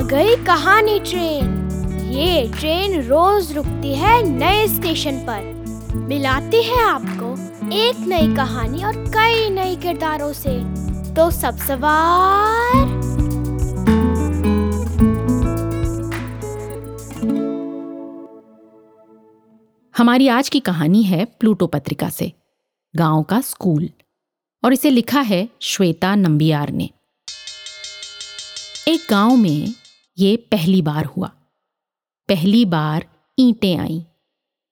कहानी ट्रेन। ये ट्रेन रोज रुकती है नए स्टेशन पर। मिलाती है आपको एक नई कहानी और कई नए किरदारों से। तो सब सवार। हमारी आज की कहानी है प्लूटो पत्रिका से, गाँव का स्कूल। और इसे लिखा है श्वेता नंबियार ने। एक गाँव में ये पहली बार हुआ। पहली बार ईंटें आईं।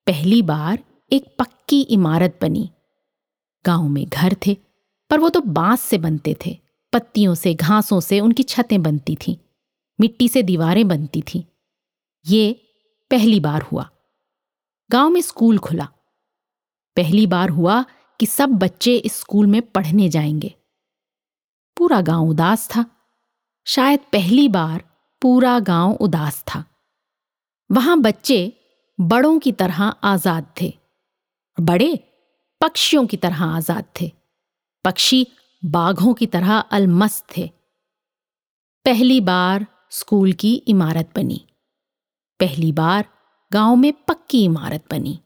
पहली बार एक पक्की इमारत बनी। गाँव में घर थे, पर वो तो बाँस से बनते थे। पत्तियों से, घासों से उनकी छतें बनती थीं। मिट्टी से दीवारें बनती थीं। ये पहली बार हुआ। गाँव में स्कूल खुला। पहली बार हुआ कि सब बच्चे इस स्कूल में पढ़ने जाएँगे। पूरा गाँव उदास था। शायद पहली बार पूरा गाँव उदास था। वहाँ बच्चे बड़ों की तरह आज़ाद थे। बड़े पक्षियों की तरह आज़ाद थे। पक्षी बाघों की तरह अलमस्त थे। पहली बार स्कूल की इमारत बनी। पहली बार गाँव में पक्की इमारत बनी।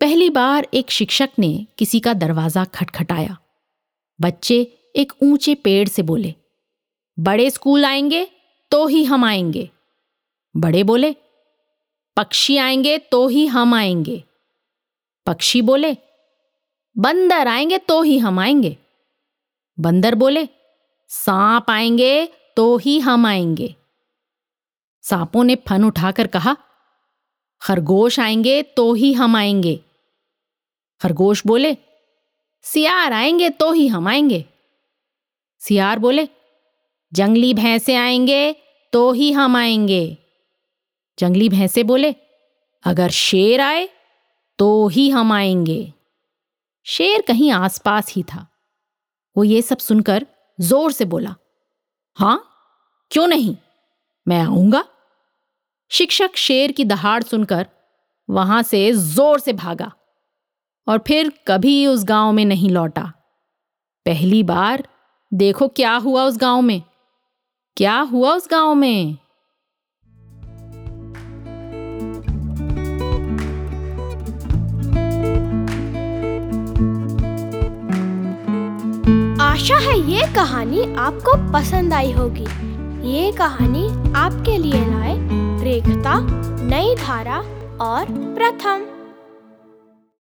पहली बार एक शिक्षक ने किसी का दरवाज़ा खटखटाया। बच्चे एक ऊँचे पेड़ से बोले, बड़े स्कूल आएँगे? तो ही हम आएँगे। बड़े बोले, पक्षी आएँगे तो ही हम आएँगे। पक्षी बोले, बंदर आएँगे तो ही हम आएँगे। बंदर बोले, सांप आएँगे तो ही हम आएँगे। सांपों ने फन उठाकर कहा, खरगोश आएँगे तो ही हम आएँगे। खरगोश बोले, सियार आएँगे तो ही हम आएँगे। सियार बोले, जंगली भैंसे आएँगे तो ही हम आएँगे। जंगली भैंसे बोले, अगर शेर आए तो ही हम आएँगे। शेर कहीं आसपास ही था। वो ये सब सुनकर ज़ोर से बोला, हाँ, क्यों नहीं? मैं आऊँगा। शिक्षक शेर की दहाड़ सुनकर वहाँ से ज़ोर से भागा और फिर कभी उस गाँव में नहीं लौटा। पहली बार देखो क्या हुआ उस गाँव में। क्या हुआ उस गाँव में? आशा है ये कहानी आपको पसंद आई होगी। ये कहानी आपके लिए लाए रेखता, नई धारा और प्रथम।